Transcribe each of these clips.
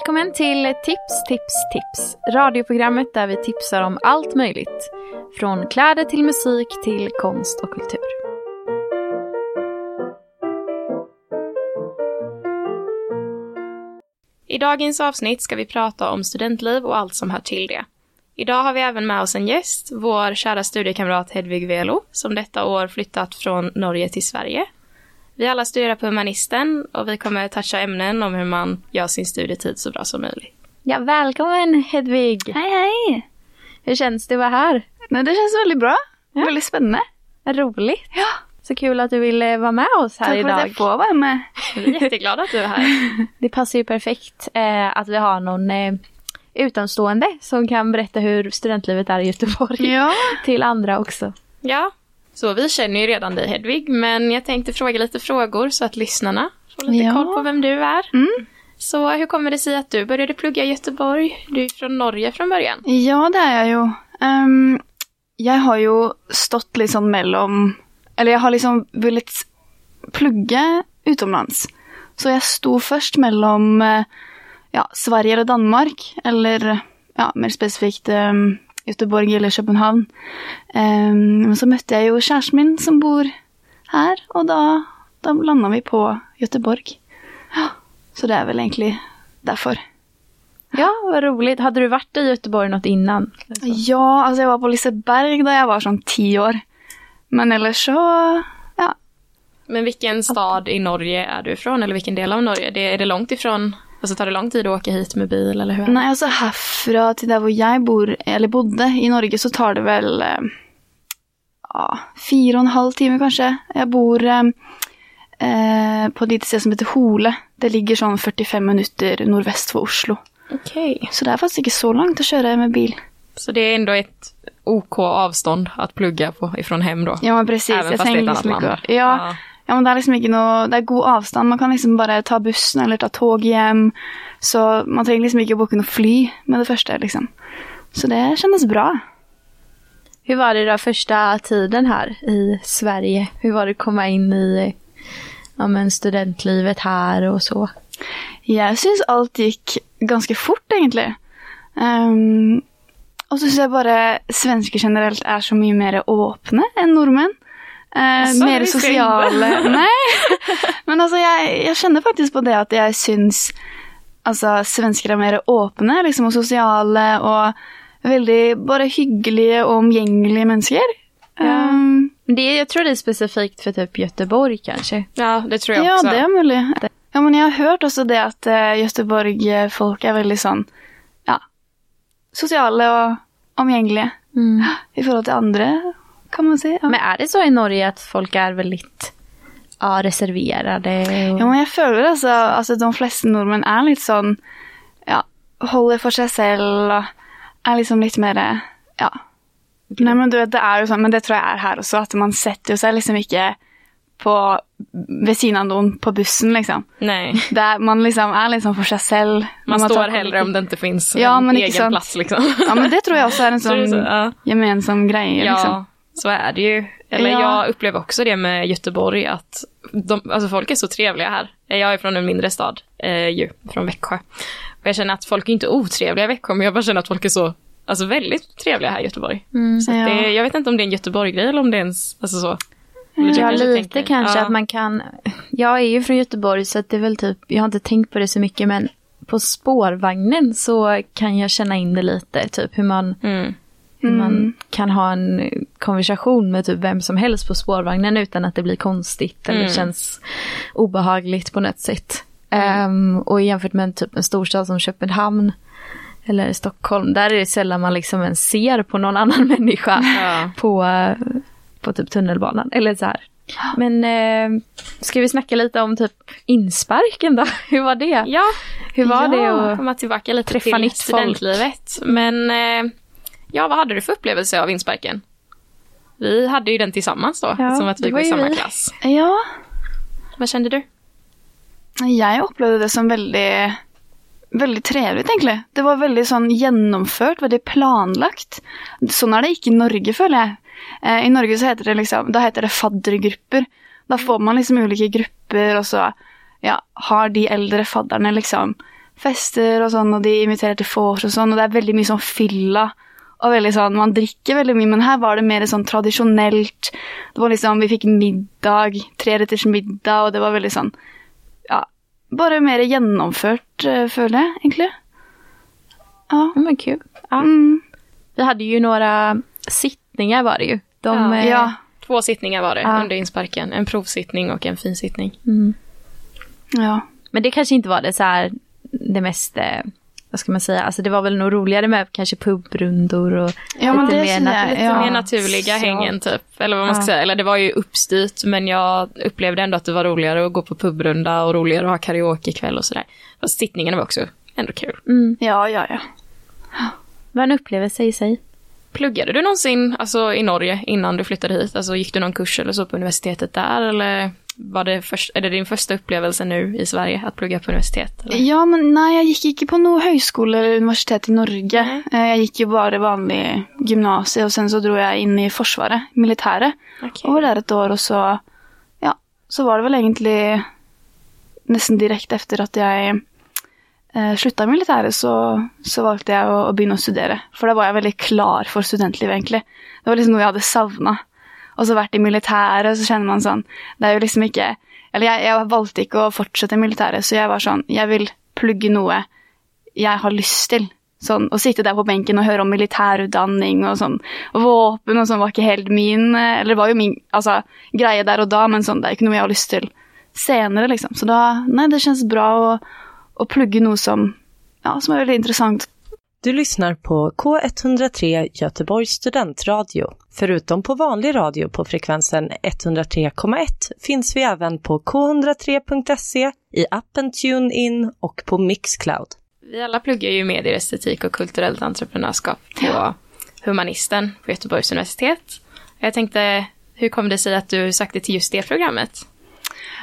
Välkommen till Tips, tips, tips. Radioprogrammet där vi tipsar om allt möjligt. Från kläder till musik till konst och kultur. I dagens avsnitt ska vi prata om studentliv och allt som hör till det. Idag har vi även med oss en gäst, vår kära studiekamrat Hedvig Velo, som detta år flyttat från Norge till Sverige. Vi alla studerar på Humanisten och vi kommer toucha ämnen om hur man gör sin studietid så bra som möjligt. Ja, välkommen Hedvig! Hej hej! Hur känns det att vara här? Nej, det känns väldigt bra. Ja. Väldigt spännande. Roligt. Ja, Så kul att du ville vara med oss här tack för att idag. jag får vara med. Vi är jätteglada att du är här. Det passar ju perfekt eh, att vi har någon eh, utomstående som kan berätta hur studentlivet är i Göteborg Ja, till andra också. Ja, så vi känner ju redan dig Hedvig, men jag tänkte fråga lite frågor så att lyssnarna får lite Ja. koll på vem du är. Mm. Så hur kommer det sig att du började plugga i Göteborg? Du är från Norge från början. ja det är jag ju. Ehm, jag har ju stått liksom mellom Eller jag har liksom velat plugga utomlands. Så jag stod först mellom eh, ja, Sverige och Danmark. Eller ja, mer specifikt um, Göteborg eller Köpenhamn. Ehm, men så mötte jag ju kjæresten min som bor här och då, då landade vi på Göteborg. Så det är väl egentligen därför. Ja, vad roligt. Hade du varit i Göteborg något innan? Ja, alltså jag var på Liseberg då jag var som tio år. Men eller så, ja. Men vilken stad i Norge är du ifrån? Eller vilken del av Norge? Det, är det långt ifrån? Alltså tar det lång tid att åka hit med bil eller hur? Nej, alltså härifrån till där jag bor, eller bodde i Norge så tar det väl eh, ja, fyra och en halv timme kanske. Jag bor eh, eh, på ett litet ställe som heter Hole. Det ligger sån 45 minuter nordväst för Oslo. Okej. Så det är faktiskt inte så långt att köra med bil. Så det är ändå ett OK avstånd att plugga på ifrån hem då? Ja precis. Även jag fast det är ett annat land? inte- Ja, Ja, men det är liksom inte nå, det är god avstånd. Man kan liksom bara ta bussen eller ta tåg hem. Så man trenger liksom inte boka något fly med det första liksom. Så det kändes bra. Hur var det då första tiden här i Sverige? Hur var det att komma in i ja, men studentlivet här och så? Jag syns allt gick ganska fort egentligen. Um, och så syns jag bara svenskar generellt är så mycket mer öppna än norrmän. Jaså, det mer inte. Nej, men alltså jag, jag känner faktiskt på det att jag syns alltså, svenskar är mer öppna liksom, och sociala och väldigt bara hyggliga och omgängliga människor. Um, Det, jag tror det är specifikt för typ Göteborg kanske. Ja, det tror jag Ja, också. det är möjligt. Ja, men jag har hört också det att uh, Göteborg-folk är väldigt sån, ja, sociala och omgängliga i förhållande till andra, kan man säga. Ja. Men är det så i Norge att folk är väldigt ja, reserverade? Och... Ja, men jag följer alltså, alltså de flesta norrmän är lite sån, ja, håller för sig själv och är liksom lite mer, ja. Nej men du vet, det är ju så, men det tror jag är här också, att man sätter sig liksom inte på, vid sidan av någon på bussen liksom. Nej, Där man liksom är liksom för sig själv. man När står tar hellre om det inte finns Ja, en egen sant. plats liksom. Ja men det tror jag också är en sån så, ja. gemensam grej. Ja, Liksom. Så är det ju. Eller Ja. jag upplever också det med Göteborg, att de, alltså folk är så trevliga här. Jag är från en mindre stad, eh, ju, från Växjö. Och jag känner att folk är inte otrevliga i Växjö, men jag bara känner att folk är så, alltså väldigt trevliga här i Göteborg. så att Ja. det, jag vet inte om det är en Göteborg-grej eller om det är en, alltså så. Ja, kanske lite tänker- kanske ja. att man kan... Jag är ju från Göteborg så att det är väl typ, jag har inte tänkt på det så mycket men på spårvagnen så kan jag känna in det lite, typ hur man, Mm. hur man kan ha en konversation med typ vem som helst på spårvagnen utan att det blir konstigt eller Mm. känns obehagligt på något sätt. Ehm, och jämfört med en, typ en storstad som Köpenhamn eller Stockholm, där är det sällan man liksom ens ser på någon annan människa Ja. på, på typ tunnelbanan. Eller så här. Men eh, ska vi snacka lite om typ insparken då? Hur var det? Ja, Hur var ja, det att komma tillbaka lite träffa till nytt folk? studentlivet. Men eh, Ja, vad hade du för upplevelse av insparken? Vi hade ju den tillsammans då, Ja, som att vi går i samma vi. klass. Ja, Vad kände du? jeg opplevde det som veldig Veldig trevlig, egentlig. Det var veldig sånn gjennomført, veldig planlagt. Sånn er det ikke i Norge, føler jeg. Eh, I Norge så heter det liksom Da heter det faddergrupper. Da får man liksom ulike grupper, og så ja, har de eldre fadderne liksom fester og sånn, og de inviterer til vors og sånn, og det er veldig mye sånn fylla. Og veldig sånn, Man drikker veldig mye, men her var det mer sånn tradisjonelt. Det var liksom, Vi fikk middag, treretters middag, og det var veldig sånn ja, bare mer gjennomført, eh, føler jag egentligen. Ja. Ja, men kul. Ja. Mm. Vi hade ju några sittningar var det ju. De, Ja. eh, ja. Två sittningar var det Ja. under insparken. En provsittning och en finsittning. Mm. Ja. Men det kanske inte var det så här, det mest, eh, vad ska man säga, alltså det var väl nog roligare med kanske pubrundor och Ja, lite det mer, känner jag, nat- Lite Ja. mer naturliga så. hängen typ. Eller vad man ska Ja. säga. Eller det var ju uppstyrt men jag upplevde ändå att det var roligare att gå på pubrunda och roligare att ha karaokekväll och sådär. Fast sittningarna var också ändå kul. Mm. Ja, ja, ja. var en upplevelse i sig. Pluggade du någonsin alltså, i Norge innan du flyttade hit? Alltså gick du någon kurs eller så på universitetet där? Eller var det först, är det din första upplevelse nu i Sverige att plugga på universitet? Eller? Ja, men nei, jeg gikk ikke på noe høyskole eller universitet i Norge. Nei. Eh, Jeg gikk jo bare vanlig gymnasie, og sen så dro jeg inn i Forsvaret, militæret. Okej. Og var der et år, og så Ja, så var det vel egentlig nesten direkte etter at jeg eh, slutta i militæret, så, så valgte jeg å, å begynne å studere. For da var jeg veldig klar for studentlivet, egentlig. Det var liksom noe jeg hadde savna. Og så vært i militæret, så kjenner man sånn Det er jo liksom ikke Eller jeg, jeg valgte ikke å fortsette i militæret, så jeg var sånn Jeg vil plugge noe jeg har lyst til. Sånn, Å sitte der på benken og høre om militærutdanning og sånn og våpen og sånn var ikke helt min Eller alltså, det var jo min altså, greie der og da, men sånn, det er ikke noe jeg har lyst til senere, liksom. Så da Nei, det kjennes bra å, å plugge noe som Ja, som er veldig interessant. Du lyssnar på K103 Göteborgs studentradio. Förutom på vanlig radio på frekvensen 103,1 finns vi även på k103.se, i appen TuneIn och på Mixcloud. Vi alla pluggar ju medieestetik och kulturellt entreprenörskap på Humanisten på Göteborgs universitet. Jag tänkte, hur kom det sig att du sökte till just det programmet?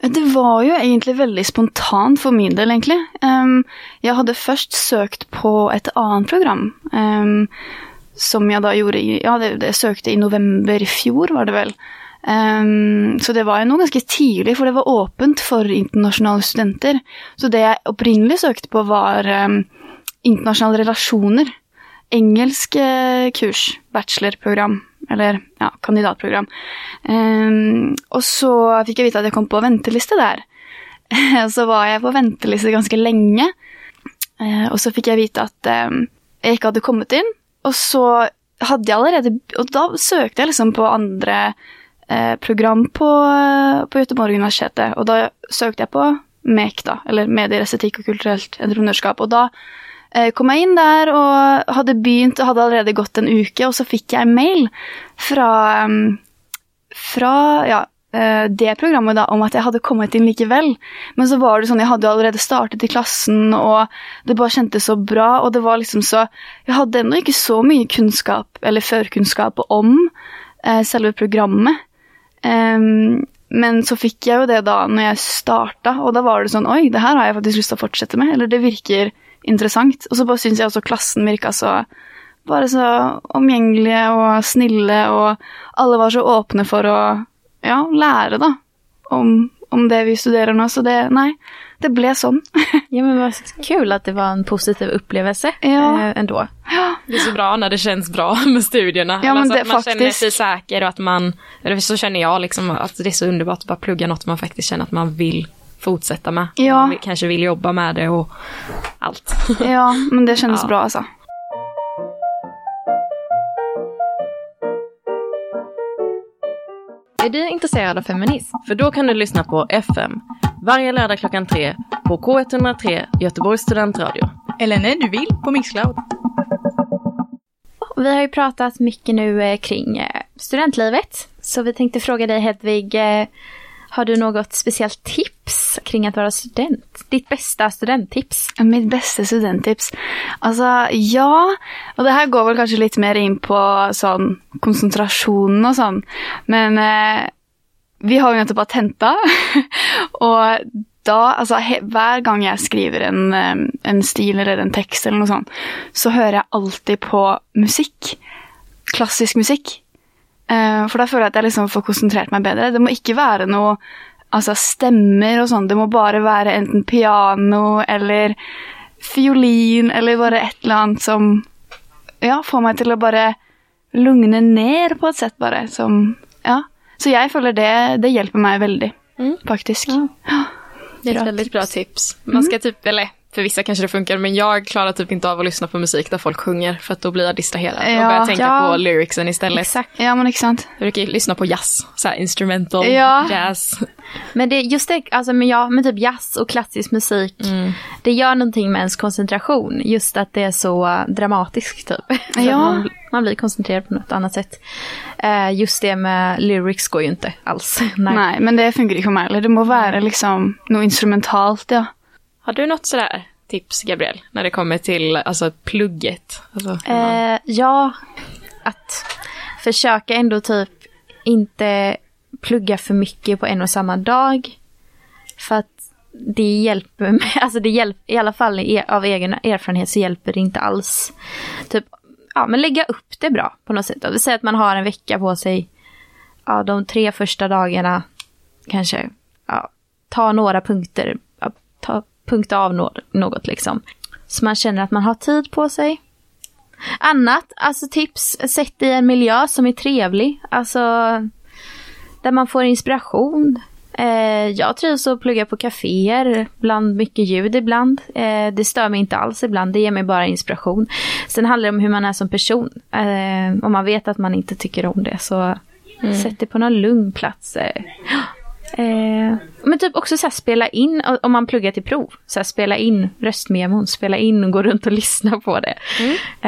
Det var jo egentlig veldig spontant for min del, egentlig. Um, ehm, jeg hadde først søkt på et annet program, Um, som jeg da gjorde i Ja, det, det søkte i november i fjor, var det vel. Um, ehm, så det var jo noe ganske tidlig, for det var åpent for internasjonale studenter. Så det jeg opprinnelig søkte på, var um, internasjonale relasjoner. Engelsk eh, kurs, bachelorprogram, eller ja, kandidatprogram. Um, och så fick jag veta att jag kom på väntelista där. så var jag på väntelista ganska länge. Uh, och så fick jag veta att um, jag inte hade kommit in. Och så hade jag redan... Och då sökte jag liksom på andra uh, program på, på Göteborg universitet. Och då sökte jag på MEK, då, eller Medier, och kulturellt entreprenörskap. entreprenørskap. Og Eh, kom jeg inn der og hadde begynt og hadde allerede gått en uke, og så fikk jeg en mail fra, fra ja, eh, det programmet da, om at jeg hadde kommet inn likevel. Men så var det sånn, jeg hadde hade allerede startet i klassen, og det bare kjentes så bra, og det var liksom så Jeg hadde ennå ikke så mye kunnskap, eller førkunnskap om eh, selve programmet. Um, men så fikk jeg jo det da når jeg starta, og da var det sånn Oi, det her har jeg faktisk lyst til å fortsette med. Eller det virker interessant. Og så bare syns jeg også klassen virka så bare så omgjengelige og snille, og alle var så åpne for å ja, lære, da, om, om det vi studerer nå. Så det Nei, det ble sånn. Ja men vad kul att det var en positiv upplevelse Ja. eh, ändå. Det är så bra när det känns bra med studierna. Ja, men alltså det- att man känner faktiskt. sig säker och att man, eller så känner jag liksom att det är så underbart att bara plugga något man faktiskt känner att man vill fortsätta med. Ja. Man vill, kanske vill jobba med det och allt. Ja, men det kjennes Ja. bra, altså. Är du intresserad av feminism? För då kan du lyssna på FM varje lördag klockan tre på K103 Göteborgs studentradio. Eller när du vill på Mixcloud. Vi har ju pratat mycket nu eh, kring eh, studentlivet. Så vi tänkte fråga dig Hedvig, eh, har du något speciellt tips kring att vara student? Ditt bästa studenttips? Mitt bästa studenttips? Alltså, ja. Och det här går väl kanske lite mer in på sån koncentration och sånt. Men eh, vi har ju inte bara tenta. och då, alltså he, hver gang skriver en, eh, en stil eller en text eller något sånt, så hör jag alltid på musik. Klassisk musik. Eh, for da føler jeg at jeg liksom får konsentrert meg bedre. Det må ikke være noe altså stemmer og sånn. Det må bare være enten piano eller fiolin eller bare et eller annet som ja, får meg til å bare lugne ned på et sett, bare. Som Ja. Så jeg føler det, det hjelper meg veldig, faktisk. Det är ett väldigt bra tips. Man ska typ, eller för vissa kanske det funkar, men jag klarar typ inte av att lyssna på musik där folk sjunger för att då blir jag distraherad och Ja, börjar tänka ja. på lyricsen istället. Exakt. Ja, men sant. Jag brukar ju lyssna på jazz, så här instrumental Ja. jazz. Men det, just det, alltså men ja, men typ jazz och klassisk musik, det gör någonting med ens koncentration. Just att det är så uh, dramatiskt typ. Så Ja. man, man blir koncentrerad på något annat sätt. Eh, just det med lyrics går ju inte alls. Nej. Nei, men det for meg heller. Det må være liksom noe instrumentalt, ja. Har du något sådär tips, Gabriel, när det kommer till alltså, plugget? Alltså, man- Eh, ja, att försöka ändå typ inte plugga för mycket på en och samma dag. För att det hjälper mig, alltså det hjälper, i alla fall av egen erfarenhet så hjälper det inte alls. Typ, ja men lägga upp det bra på något sätt. Vi säger att man har en vecka på sig, ja de tre första dagarna kanske, ja, ta några punkter, ja, ta, punkta av nå- något liksom. Så man känner att man har tid på sig. Annat, alltså tips, sätt i en miljö som är trevlig. Alltså, där man får inspiration. Eh, jag trivs att plugga på kaféer, bland mycket ljud ibland. Eh, det stör mig inte alls ibland, det ger mig bara inspiration. Sen handlar det om hur man är som person. Eh, om man vet att man inte tycker om det så sätt det på någon lugn plats. Eh, men typ också så här, spela in, om man pluggar till prov, så spela in röstmemon, spela in och gå runt och lyssna på det.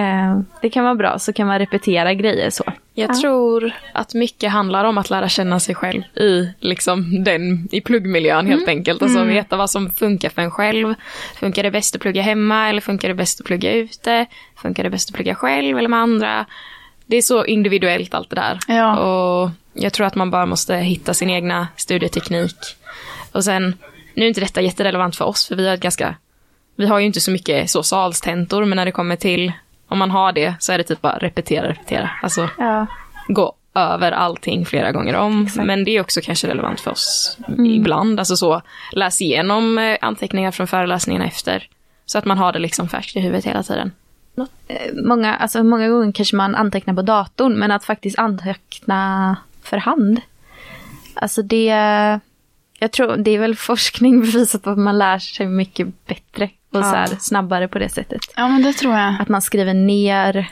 Eh, det kan vara bra, så kan man repetera grejer så. Jag tror att mycket handlar om att lära känna sig själv i, liksom, den, i pluggmiljön helt enkelt. Alltså veta vad som funkar för en själv. Funkar det bäst att plugga hemma eller funkar det bäst att plugga ute? Funkar det bäst att plugga själv eller med andra? Det är så individuellt allt det där. Ja. Och jag tror att man bara måste hitta sin egna studieteknik. Och sen, nu är inte detta jätterelevant för oss för vi har ett ganska, vi har ju inte så mycket så salstentor men när det kommer till, om man har det så är det typ bara repetera, repetera. Alltså Ja. gå över allting flera gånger om. Men det är också kanske relevant för oss ibland. Alltså så, läs igenom eh, anteckningar från föreläsningarna efter. Så att man har det liksom färskt i huvudet hela tiden. Många, alltså, många gånger kanske man antecknar på datorn, men att faktiskt anteckna för hand. Alltså det, jag tror, det är väl forskning bevisat på att man lär sig mycket bättre och så här, snabbare på det sättet. Ja, men det tror jeg. Att man skriver ner,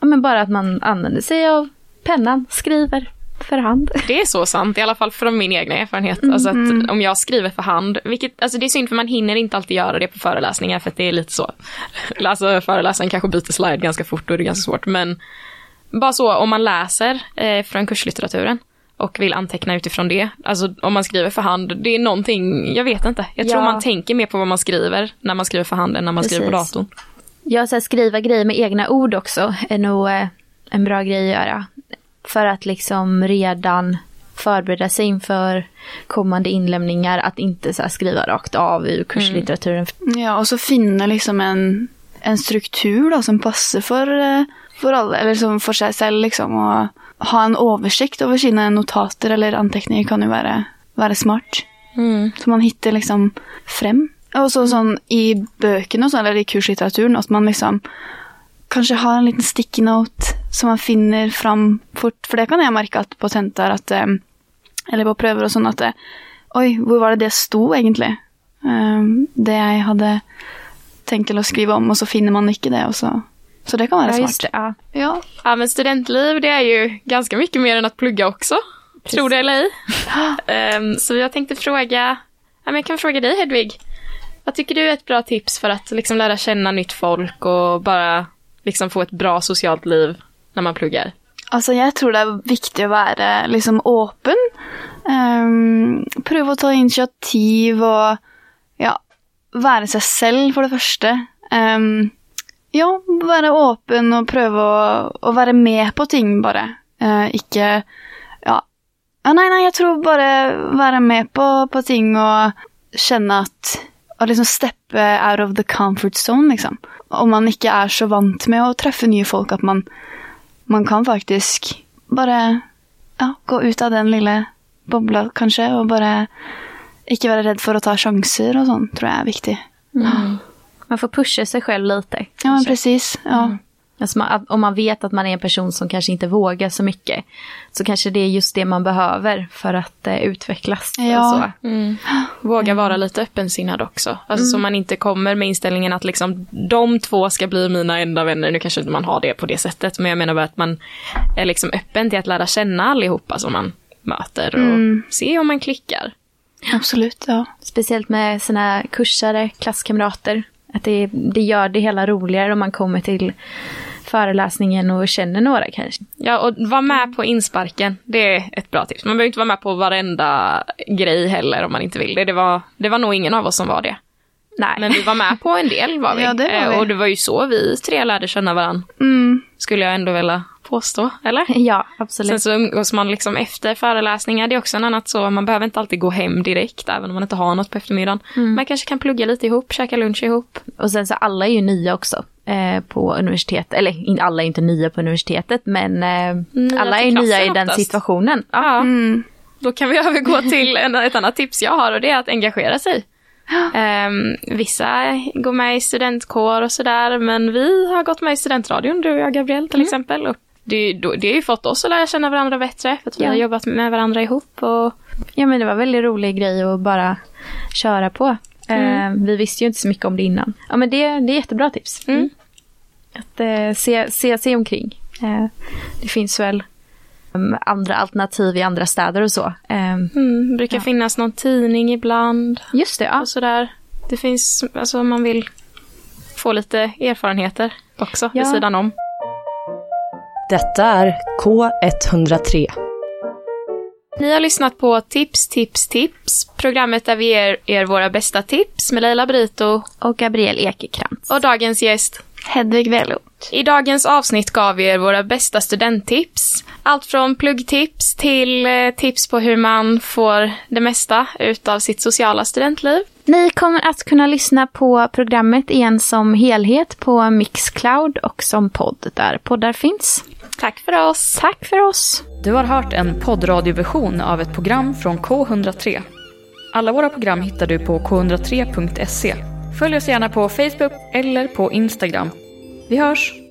ja men bara att man använder sig av pennan, skriver för hand. Det är så sant, i alla fall från min egna erfarenhet. Alltså att om jag skriver för hand, vilket, alltså det är synd för man hinner inte alltid göra det på föreläsningar för att det är lite så. Alltså föreläsaren kanske byter slide ganska fort och det är ganska svårt. Men bara så om man läser eh, från kurslitteraturen och vill anteckna utifrån det. Alltså om man skriver för hand, det är någonting, jag vet inte. Jag tror Ja. man tänker mer på vad man skriver när man skriver för hand än när man skriver på Precis. datorn. Jag så här, skriva grejer med egna ord också är nog eh, en bra grej att göra. För att liksom redan förbereda sig inför kommande inlämningar. Att inte så här, skriva rakt av ur kurslitteraturen. Ja, og så finne liksom en, en struktur da, som passer for, eh, for alle, eller som for seg selv, liksom. Og ha en oversikt over sine notater eller anteckninger kan jo være, være smart. Så man hittar liksom frem. Og så sånn i bøkene og sånn, eller i kurslitteraturen, at man liksom kanskje har en liten sticky note som man finner fram fort. For det kan jeg merke at på tentar at eh, Eller på prøver og sånn at eh, Oi, hvor var det det sto, egentlig? Eh, det jeg hadde tenkt til å skrive om, og så finner man ikke det. Og så. Så det kan være Ja, just smart. det. Ja. Ja. Ja men studentliv det är ju ganska mycket mer än att plugga också. Tror det eller ej. Ehm, så jag tänkte fråga, ja, men jag kan fråga dig Hedvig. Vad tycker du är ett bra tips för att liksom lära känna nytt folk och bara liksom få ett bra socialt liv när man pluggar? Altså, jeg tror det er viktig å være liksom åpen. Ehm, prøve å ta initiativ og ja, være seg selv, for det første. Ehm, ja, være åpen og prøve å, å være med på ting, bare. Eh, ikke ja. ja. Nei, nei, jeg tror bare være med på, på ting og kjenne at Å liksom steppe out of the comfort zone, liksom. Om man ikke er så vant med å treffe nye folk at man man kan faktisk bare ja, gå ut av den lille bobla, kanskje, og bare ikke være redd for å ta sjanser og sånn, tror jeg er viktig. Mm. Man får pusha sig själv lite. Ja, men precis. Ja. Mm. Alltså man, om man vet att man är en person som kanske inte vågar så mycket, så kanske det är just det man behöver för att eh, utvecklas. Ja. Mm. Våga vara lite öppensinnad också. Alltså Så man inte kommer med inställningen att liksom, de två ska bli mina enda vänner. Nu kanske inte man har det på det sättet, men jag menar bara att man är liksom öppen till att lära känna allihopa som man möter och Mm. se om man klickar. Absolut, ja. Speciellt med sina kursare, klasskamrater. Att det, det gör det hela roligare om man kommer till föreläsningen och känner några kanske. Ja, och var med på insparken. Det är ett bra tips. Man behöver inte vara med på varenda grej heller om man inte vill det. Det var, det var nog ingen av oss som var det. Nej. Men vi var med på en del var vi. Ja, det var Eh, vi. Och det var ju så vi tre lärde känna varandra. Mm. Skulle jag ändå vilja påstå, eller? ja, absolut. Sen så umgås man liksom efter föreläsningar. Det är också en annat så, man behöver inte alltid gå hem direkt, även om man inte har något på eftermiddagen. Man kanske kan plugga lite ihop, käka lunch ihop. Och sen så alla är ju nya också eh, på universitet. Eller alla är inte nya på universitetet, men eh, Nya alla är nya i den oftast. situationen. Ja, Mm. då kan vi övergå till en, ett annat tips jag har och det är att engagera sig. Ehm, vissa går med i studentkår och sådär, men vi har gått med i studentradion, du och jag Gabriel till exempel. Och det, det har ju fått oss att lära känna varandra bättre, för att vi Ja. har jobbat med varandra ihop. Och, Ja men det var en väldigt rolig grej att bara köra på. Eh, vi visste ju inte så mycket om det innan. Ja men det, det är jättebra tips. Mm. Att eh, se, se sig omkring. Eh, det finns väl um, andra alternativ i andra städer och så. Eh, mm, brukar finnas någon tidning ibland. just det, ja. och sådär. Det finns, alltså man vill få lite erfarenheter också Ja. vid sidan om. Detta är K103. Ni har lyssnat på Tips, tips, tips. Programmet där vi ger er våra bästa tips med Leila Brito Och Gabriel Ekekrantz. och dagens gäst. Hedvig Velot. I dagens avsnitt gav vi er våra bästa studenttips. Allt från pluggtips till eh, tips på hur man får det mesta utav sitt sociala studentliv. Ni kommer att kunna lyssna på programmet igen som helhet på Mixcloud och som podd där poddar finns. Tack för oss! Tack för oss! Du har hört en poddradioversion av ett program från K103. Alla våra program hittar du på k103.se. Följ oss gärna på Facebook eller på Instagram. Vi hörs!